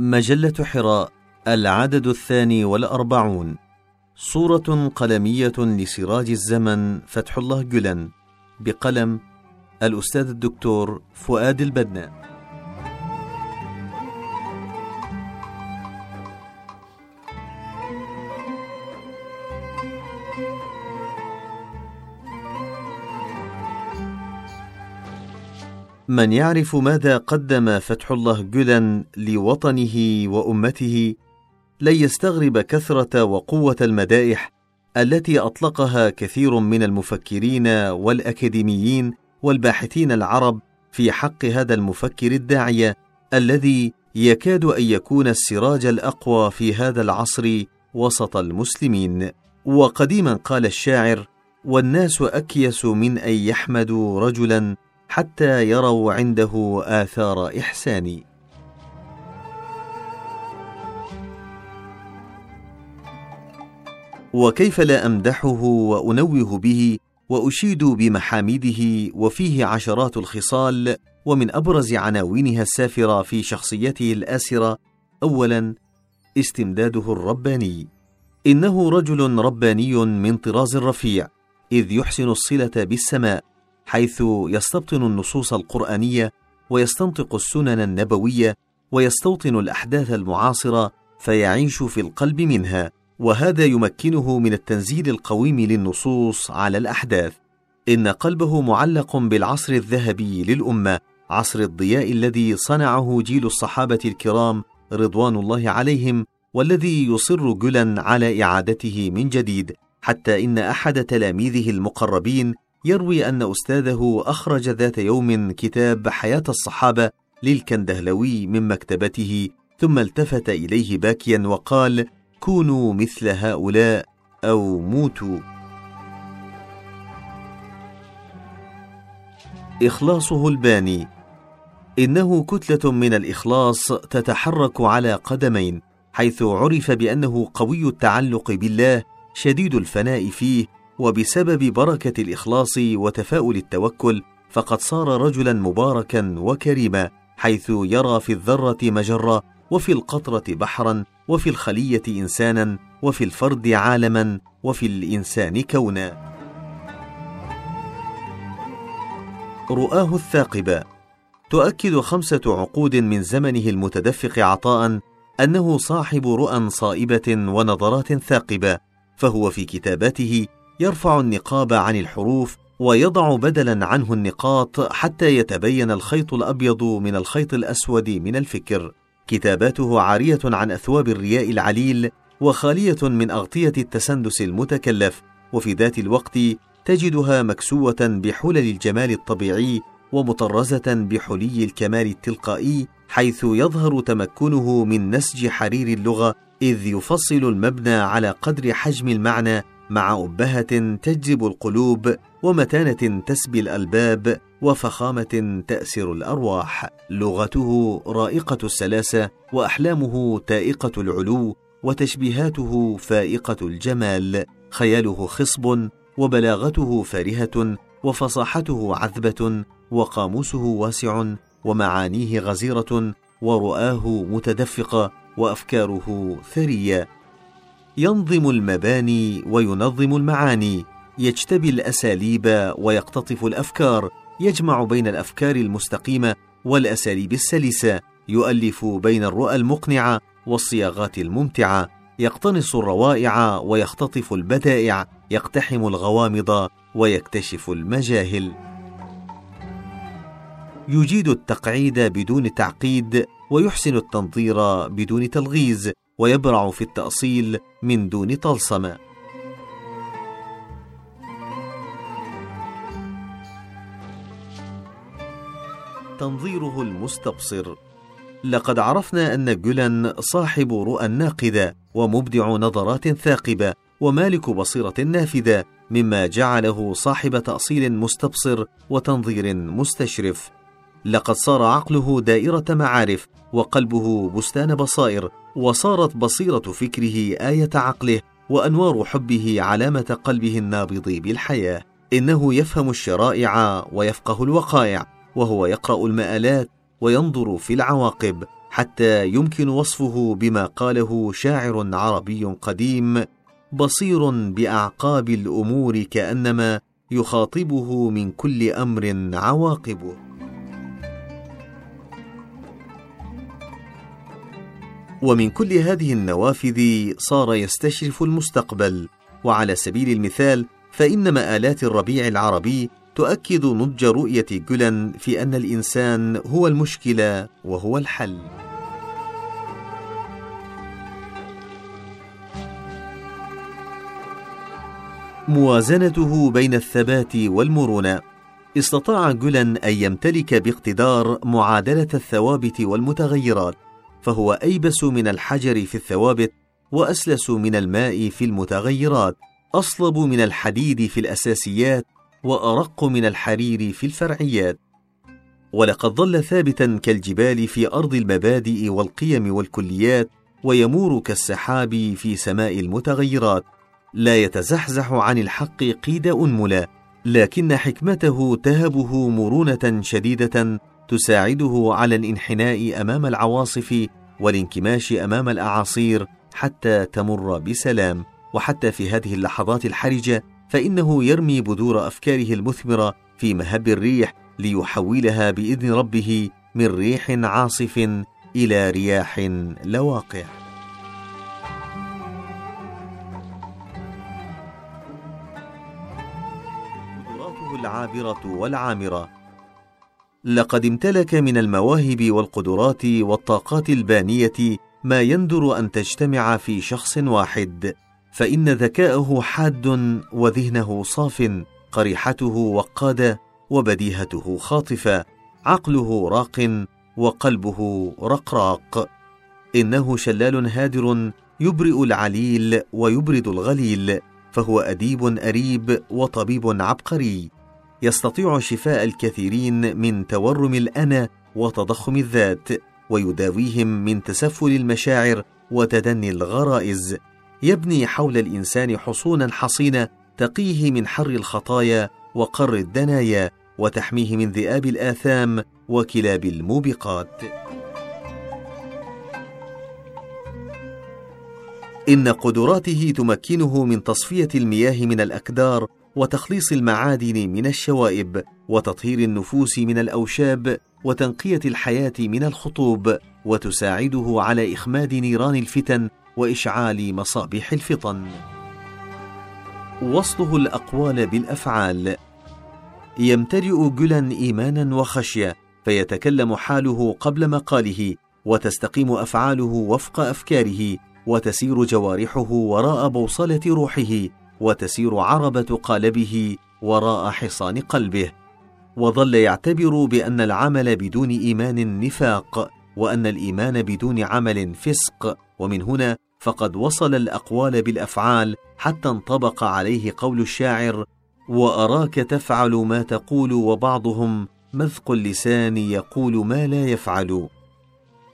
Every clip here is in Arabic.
مجلة حراء العدد الثاني والأربعون. صورة قلمية لسراج الزمن فتح الله جلن. بقلم الأستاذ الدكتور فؤاد البدناء. من يعرف ماذا قدم فتح الله جلن لوطنه وأمته لن يستغرب كثرة وقوة المدائح التي أطلقها كثير من المفكرين والأكاديميين والباحثين العرب في حق هذا المفكر الداعية الذي يكاد أن يكون السراج الأقوى في هذا العصر وسط المسلمين. وقديما قال الشاعر والناس أكيس من أن يحمدوا رجلا حتى يروا عنده آثار إحسان. وكيف لا أمدحه وأنوه به وأشيد بمحامده وفيه عشرات الخصال ومن أبرز عناوينها السافرة في شخصيته الآسرة أولا استمداده الرباني. إنه رجل رباني من طراز رفيع إذ يحسن الصلة بالسماء. حيث يستبطن النصوص القرآنية ويستنطق السنن النبوية ويستوطن الأحداث المعاصرة فيعيش في القلب منها وهذا يمكنه من التنزيل القويم للنصوص على الأحداث. إن قلبه معلق بالعصر الذهبي للأمة عصر الضياء الذي صنعه جيل الصحابة الكرام رضوان الله عليهم والذي يصر جلا على إعادته من جديد حتى إن أحد تلاميذه المقربين يروي أن أستاذه أخرج ذات يوم كتاب حياة الصحابة للكندهلوي من مكتبته ثم التفت إليه باكيا وقال: كونوا مثل هؤلاء أو موتوا. إخلاصه الباني إنه كتلة من الإخلاص تتحرك على قدمين، حيث عرف بأنه قوي التعلق بالله، شديد الفناء فيه، وبسبب بركة الإخلاص وتفاؤل التوكل فقد صار رجلا مباركا وكريما حيث يرى في الذرة مجرة وفي القطرة بحرا وفي الخلية انسانا وفي الفرد عالما وفي الإنسان كونا. رؤاه الثاقبه تؤكد خمسة عقود من زمنه المتدفق عطاء أنه صاحب رؤى صائبة ونظرات ثاقبة فهو في كتاباته يرفع النقاب عن الحروف ويضع بدلا عنه النقاط حتى يتبين الخيط الأبيض من الخيط الأسود من الفكر. كتاباته عارية عن أثواب الرياء العليل وخالية من أغطية التسندس المتكلف. وفي ذات الوقت تجدها مكسوة بحلل الجمال الطبيعي ومطرزة بحلي الكمال التلقائي حيث يظهر تمكنه من نسج حرير اللغة إذ يفصل المبنى على قدر حجم المعنى مع أبهة تجذب القلوب ومتانة تسبي الألباب وفخامة تأسر الأرواح. لغته رائقة السلاسة وأحلامه تائقة العلو وتشبيهاته فائقة الجمال. خياله خصب وبلاغته فارهة وفصاحته عذبة وقاموسه واسع ومعانيه غزيرة ورؤاه متدفقة وأفكاره ثرية ينظم المباني وينظم المعاني يجتبي الأساليب ويقتطف الأفكار يجمع بين الأفكار المستقيمة والأساليب السلسة يؤلف بين الرؤى المقنعة والصياغات الممتعة يقتنص الروائع ويختطف البدائع يقتحم الغوامض ويكتشف المجاهل. يجيد التقعيد بدون تعقيد ويحسن التنظير بدون تلغيز ويبرع في التأصيل من دون طلسمة. تنظيره المستبصر. لقد عرفنا أن جولان صاحب رؤى ناقدة ومبدع نظرات ثاقبة ومالك بصيرة نافذة مما جعله صاحب تأصيل مستبصر وتنظير مستشرف. لقد صار عقله دائرة معارف وقلبه بستان بصائر وصارت بصيرة فكره آية عقله وأنوار حبه علامة قلبه النابض بالحياة. إنه يفهم الشرائع ويفقه الوقائع وهو يقرأ المآلات وينظر في العواقب حتى يمكن وصفه بما قاله شاعر عربي قديم بصير بأعقاب الأمور كأنما يخاطبه من كل أمر عواقبه. ومن كل هذه النوافذ صار يستشرف المستقبل. وعلى سبيل المثال فإن مآلات الربيع العربي تؤكد نضج رؤية جولان في أن الإنسان هو المشكلة وهو الحل. موازنته بين الثبات والمرونة. استطاع جولان أن يمتلك باقتدار معادلة الثوابت والمتغيرات. فهو أيبس من الحجر في الثوابت وأسلس من الماء في المتغيرات أصلب من الحديد في الأساسيات وأرق من الحرير في الفرعيات. ولقد ظل ثابتا كالجبال في أرض المبادئ والقيم والكليات ويمور كالسحاب في سماء المتغيرات. لا يتزحزح عن الحق قيد انملا لكن حكمته تهبه مرونة شديدة تساعده على الانحناء أمام العواصف والانكماش أمام الأعاصير حتى تمر بسلام. وحتى في هذه اللحظات الحرجة فإنه يرمي بذور أفكاره المثمرة في مهب الريح ليحولها بإذن ربه من ريح عاصف إلى رياح لواقع. قدراته العابرة والعامرة لقد امتلك من المواهب والقدرات والطاقات البانية ما يندر أن تجتمع في شخص واحد فإن ذكاءه حاد وذهنه صاف قريحته وقادة وبديهته خاطفة عقله راق وقلبه رقراق. إنه شلال هادر يبرئ العليل ويبرد الغليل فهو أديب أريب وطبيب عبقري. يستطيع شفاء الكثيرين من تورم الأنا وتضخم الذات ويداويهم من تسفل المشاعر وتدني الغرائز. يبني حول الإنسان حصونا حصينه تقيه من حر الخطايا وقر الدنايا وتحميه من ذئاب الآثام وكلاب الموبقات. إن قدراته تمكنه من تصفية المياه من الأكدار وتخليص المعادن من الشوائب وتطهير النفوس من الأوشاب وتنقية الحياة من الخطوب وتساعده على إخماد نيران الفتن وإشعال مصابيح الفطن. وصله الأقوال بالأفعال. يمتلئ جلا ايمانا وخشية فيتكلم حاله قبل مقاله وتستقيم أفعاله وفق أفكاره وتسير جوارحه وراء بوصلة روحه وتسير عربة قالبه وراء حصان قلبه وظل يعتبر بأن العمل بدون إيمان نفاق وأن الإيمان بدون عمل فسق. ومن هنا فقد وصل الأقوال بالأفعال حتى انطبق عليه قول الشاعر وأراك تفعل ما تقول وبعضهم مذق اللسان يقول ما لا يفعل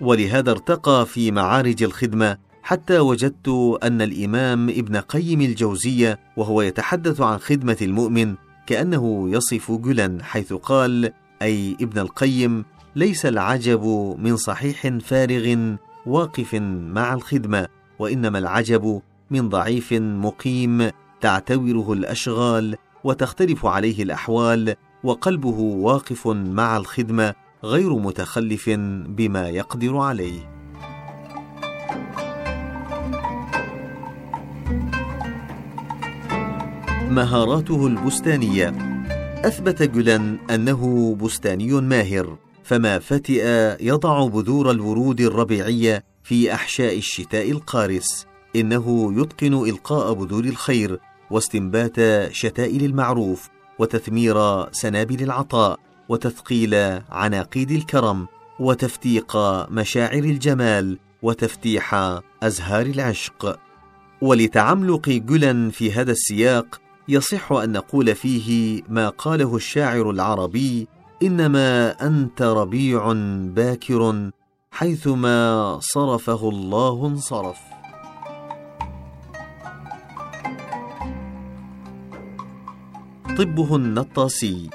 ولهذا ارتقى في معارج الخدمة حتى وجدت أن الإمام ابن قيم الجوزية وهو يتحدث عن خدمة المؤمن كأنه يصف جلا حيث قال أي ابن القيم ليس العجب من صحيح فارغ واقف مع الخدمة وإنما العجب من ضعيف مقيم تعتوره الأشغال وتختلف عليه الأحوال وقلبه واقف مع الخدمة غير متخلف بما يقدر عليه. مهاراته البستانية. أثبت جولان أنه بستاني ماهر فما فتئ يضع بذور الورود الربيعية في أحشاء الشتاء القارس. إنه يتقن إلقاء بذور الخير واستنبات شتائل المعروف وتثمير سنابل العطاء وتثقيل عناقيد الكرم وتفتيق مشاعر الجمال وتفتيح أزهار العشق. ولتعملق جلا في هذا السياق يصح أن نقول فيه ما قاله الشاعر العربي إنما أنت ربيع باكر حيثما صرفه الله انصرف. طبه النطاسي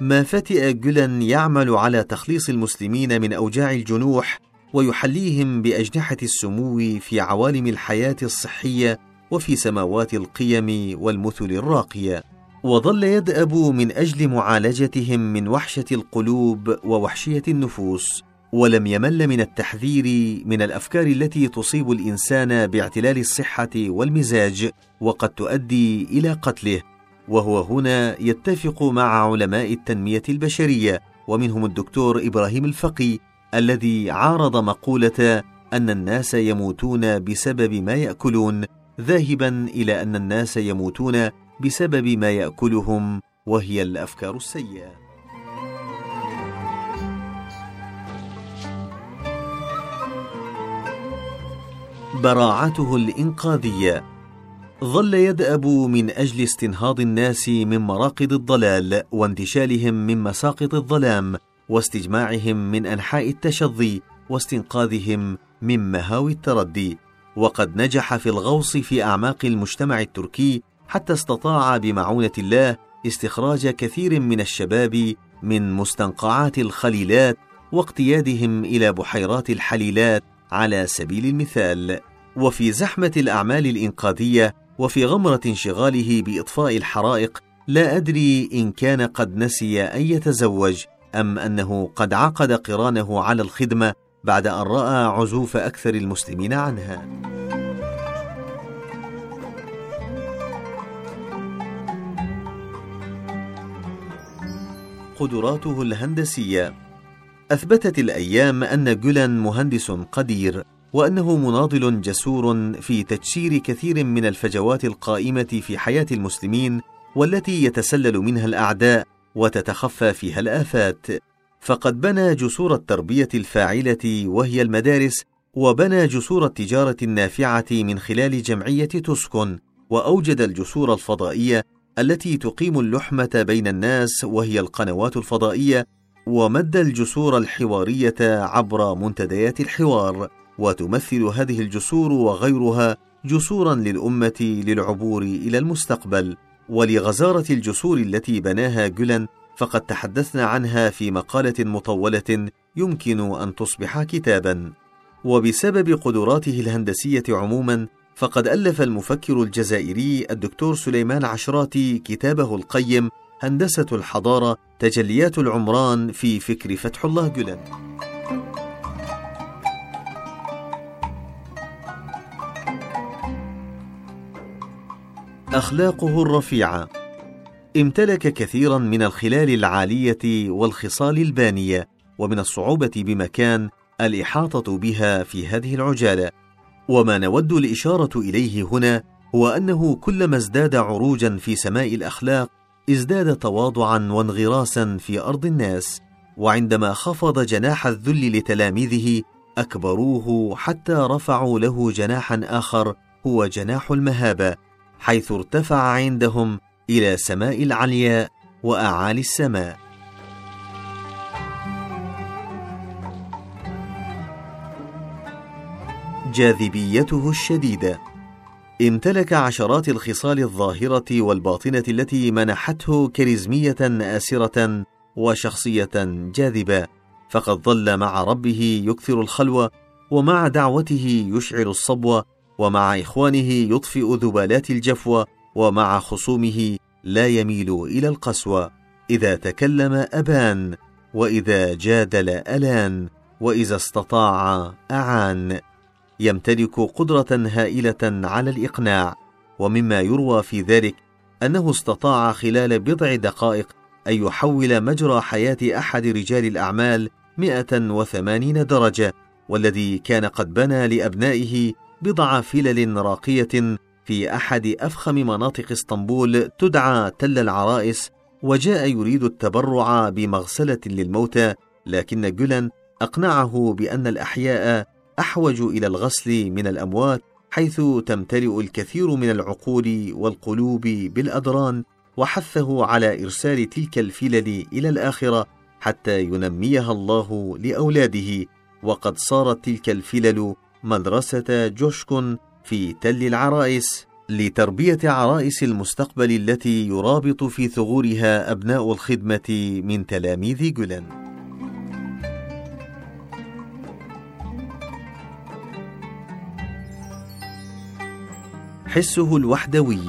ما فتئ جلا يعمل على تخليص المسلمين من أوجاع الجنوح ويحليهم بأجنحة السمو في عوالم الحياة الصحية وفي سماوات القيم والمثل الراقية. وظل يدأب من أجل معالجتهم من وحشة القلوب ووحشية النفوس ولم يمل من التحذير من الأفكار التي تصيب الإنسان باعتلال الصحة والمزاج وقد تؤدي إلى قتله. وهو هنا يتفق مع علماء التنمية البشرية ومنهم الدكتور إبراهيم الفقي الذي عارض مقولة أن الناس يموتون بسبب ما يأكلون. ذاهبا إلى أن الناس يموتون بسبب ما يأكلهم وهي الأفكار السيئة. براعته الإنقاذية. ظل يدأب من أجل استنهاض الناس من مراقد الضلال وانتشالهم من مساقط الظلام واستجماعهم من أنحاء التشظي واستنقاذهم من مهاوي التردي. وقد نجح في الغوص في أعماق المجتمع التركي حتى استطاع بمعونة الله استخراج كثير من الشباب من مستنقعات الخليلات واقتيادهم إلى بحيرات الحليلات على سبيل المثال. وفي زحمة الأعمال الإنقاذية وفي غمرة انشغاله بإطفاء الحرائق لا أدري إن كان قد نسي أن يتزوج أم أنه قد عقد قرانه على الخدمة بعد أن رأى عزوف أكثر المسلمين عنها. قدراته الهندسية. أثبتت الأيام أن جولان مهندس قدير وأنه مناضل جسور في تجسير كثير من الفجوات القائمة في حياة المسلمين والتي يتسلل منها الأعداء وتتخفى فيها الآفات. فقد بنى جسور التربية الفاعلة وهي المدارس وبنى جسور التجارة النافعة من خلال جمعية تسكن وأوجد الجسور الفضائية التي تقيم اللحمة بين الناس وهي القنوات الفضائية ومد الجسور الحوارية عبر منتديات الحوار وتمثل هذه الجسور وغيرها جسورا للأمة للعبور إلى المستقبل ولغزارة الجسور التي بناها جولان فقد تحدثنا عنها في مقالة مطولة يمكن أن تصبح كتابا. وبسبب قدراته الهندسية عموما فقد ألف المفكر الجزائري الدكتور سليمان عشراتي كتابه القيم هندسة الحضارة تجليات العمران في فكر فتح الله جولان أخلاقه الرفيعة. امتلك كثيرا من الخلال العالية والخصال البانية ومن الصعوبة بمكان الإحاطة بها في هذه العجالة. وما نود الإشارة إليه هنا هو أنه كلما ازداد عروجا في سماء الأخلاق ازداد تواضعا وانغراسا في أرض الناس وعندما خفض جناح الذل لتلاميذه أكبروه حتى رفعوا له جناحا آخر هو جناح المهابة حيث ارتفع عندهم إلى سماء العلياء وأعالي السماء. جاذبيته الشديدة. امتلك عشرات الخصال الظاهرة والباطنة التي منحته كاريزمية آسرة وشخصية جاذبة. فقد ظل مع ربه يكثر الخلوة ومع دعوته يشعل الصبو ومع إخوانه يطفئ ذبالات الجفوه ومع خصومه لا يميل إلى القسوة. إذا تكلم أبان وإذا جادل ألان وإذا استطاع أعان. يمتلك قدرة هائلة على الإقناع. ومما يروى في ذلك أنه استطاع خلال بضع دقائق أن يحول مجرى حياة أحد رجال الأعمال 180 درجة والذي كان قد بنى لأبنائه بضع فلل راقية في أحد أفخم مناطق إسطنبول تدعى تل العرائس وجاء يريد التبرع بمغسلة للموتى لكن جولان أقنعه بأن الأحياء أحوج إلى الغسل من الأموات حيث تمتلئ الكثير من العقول والقلوب بالأدران وحثه على إرسال تلك الفلل إلى الآخرة حتى ينميها الله لأولاده وقد صارت تلك الفلل مدرسة جوشكون في تل العرائس لتربية عرائس المستقبل التي يرابط في ثغورها أبناء الخدمة من تلاميذ جولان. حسه الوحدوي.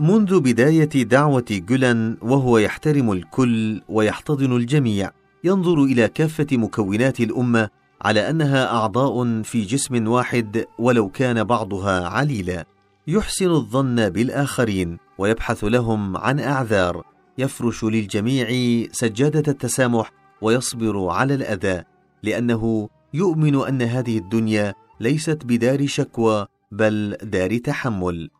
منذ بداية دعوة جولان وهو يحترم الكل ويحتضن الجميع ينظر إلى كافة مكونات الأمة على أنها أعضاء في جسم واحد ولو كان بعضها عليلا. يحسن الظن بالآخرين ويبحث لهم عن أعذار. يفرش للجميع سجادة التسامح ويصبر على الأذى لأنه يؤمن أن هذه الدنيا ليست بدار شكوى بل دار تحمل.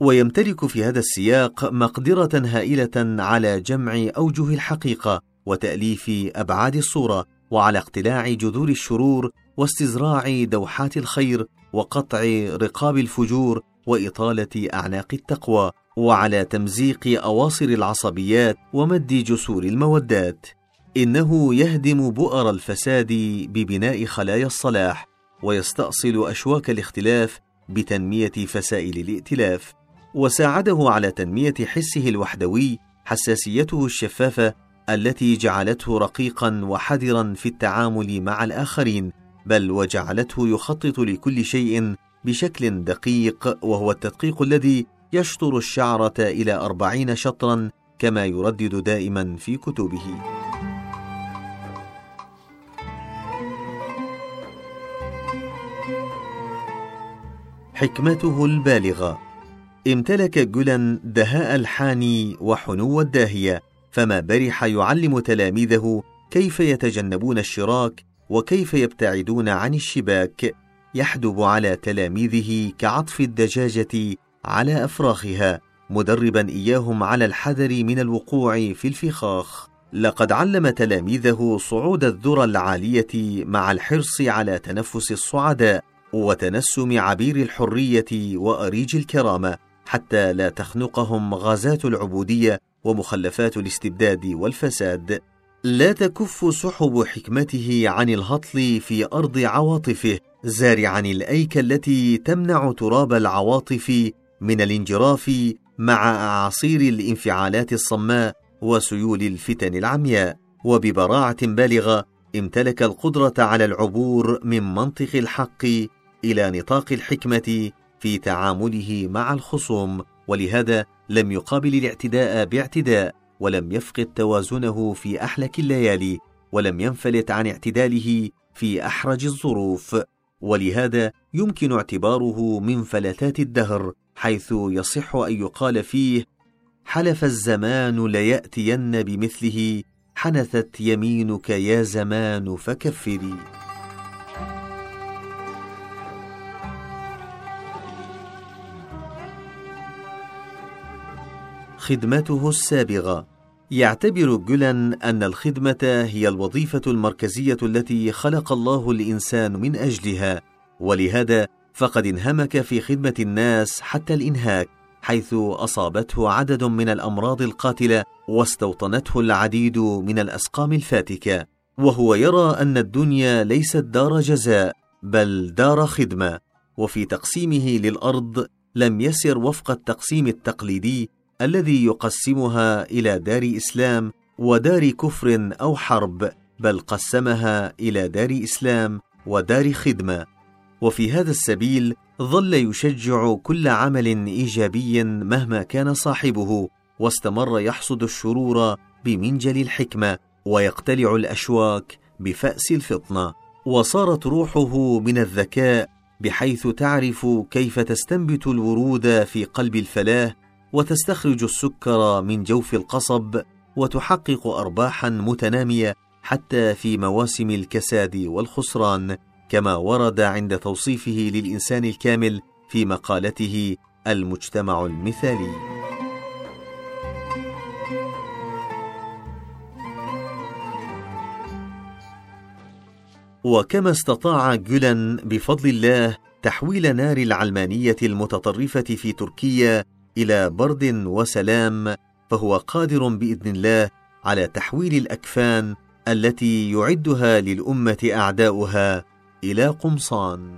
ويمتلك في هذا السياق مقدرة هائلة على جمع أوجه الحقيقة وتأليف أبعاد الصورة. وعلى اقتلاع جذور الشرور واستزراع دوحات الخير وقطع رقاب الفجور وإطالة أعناق التقوى وعلى تمزيق أواصر العصبيات ومد جسور المودات. إنه يهدم بؤر الفساد ببناء خلايا الصلاح ويستأصل أشواك الاختلاف بتنمية فسائل الائتلاف. وساعده على تنمية حسه الوحدوي حساسيته الشفافة التي جعلته رقيقا وحذرا في التعامل مع الآخرين بل وجعلته يخطط لكل شيء بشكل دقيق وهو التدقيق الذي يشطر الشعرة إلى أربعين شطرا كما يردد دائما في كتبه. حكمته البالغة امتلك جولان دهاء الحاني وحنو الداهية فما برح يعلم تلاميذه كيف يتجنبون الشراك وكيف يبتعدون عن الشباك يحدب على تلاميذه كعطف الدجاجة على أفراخها مدربا إياهم على الحذر من الوقوع في الفخاخ. لقد علم تلاميذه صعود الذرى العالية مع الحرص على تنفس الصعداء وتنسم عبير الحرية وأريج الكرامة حتى لا تخنقهم غازات العبودية ومخلفات الاستبداد والفساد. لا تكف سحب حكمته عن الهطل في أرض عواطفه زارعا الايك التي تمنع تراب العواطف من الانجراف مع أعاصير الانفعالات الصماء وسيول الفتن العمياء. وببراعة بالغة امتلك القدرة على العبور من منطق الحق إلى نطاق الحكمة في تعامله مع الخصوم. ولهذا لم يقابل الاعتداء باعتداء ولم يفقد توازنه في أحلك الليالي ولم ينفلت عن اعتداله في أحرج الظروف. ولهذا يمكن اعتباره من فلتات الدهر حيث يصح أن يقال فيه حلف الزمان ليأتين بمثله حنثت يمينك يا زمان فكفري. خدمته السابغة. يعتبر جولان أن الخدمة هي الوظيفة المركزية التي خلق الله الإنسان من أجلها ولهذا فقد انهمك في خدمة الناس حتى الإنهاك حيث أصابته عدد من الأمراض القاتلة واستوطنته العديد من الأسقام الفاتكة. وهو يرى أن الدنيا ليست دار جزاء بل دار خدمة. وفي تقسيمه للأرض لم يسر وفق التقسيم التقليدي الذي يقسمها إلى دار إسلام ودار كفر أو حرب بل قسمها إلى دار إسلام ودار خدمة. وفي هذا السبيل ظل يشجع كل عمل إيجابي مهما كان صاحبه واستمر يحصد الشرور بمنجل الحكمة ويقتلع الأشواك بفأس الفطنة. وصارت روحه من الذكاء بحيث تعرف كيف تستنبت الورود في قلب الفلاه وتستخرج السكر من جوف القصب وتحقق ارباحا متنامية حتى في مواسم الكساد والخسران كما ورد عند توصيفه للإنسان الكامل في مقالته المجتمع المثالي. وكما استطاع جولان بفضل الله تحويل نار العلمانية المتطرفة في تركيا إلى برد وسلام فهو قادر بإذن الله على تحويل الأكفان التي يعدها للأمة أعداؤها إلى قمصان.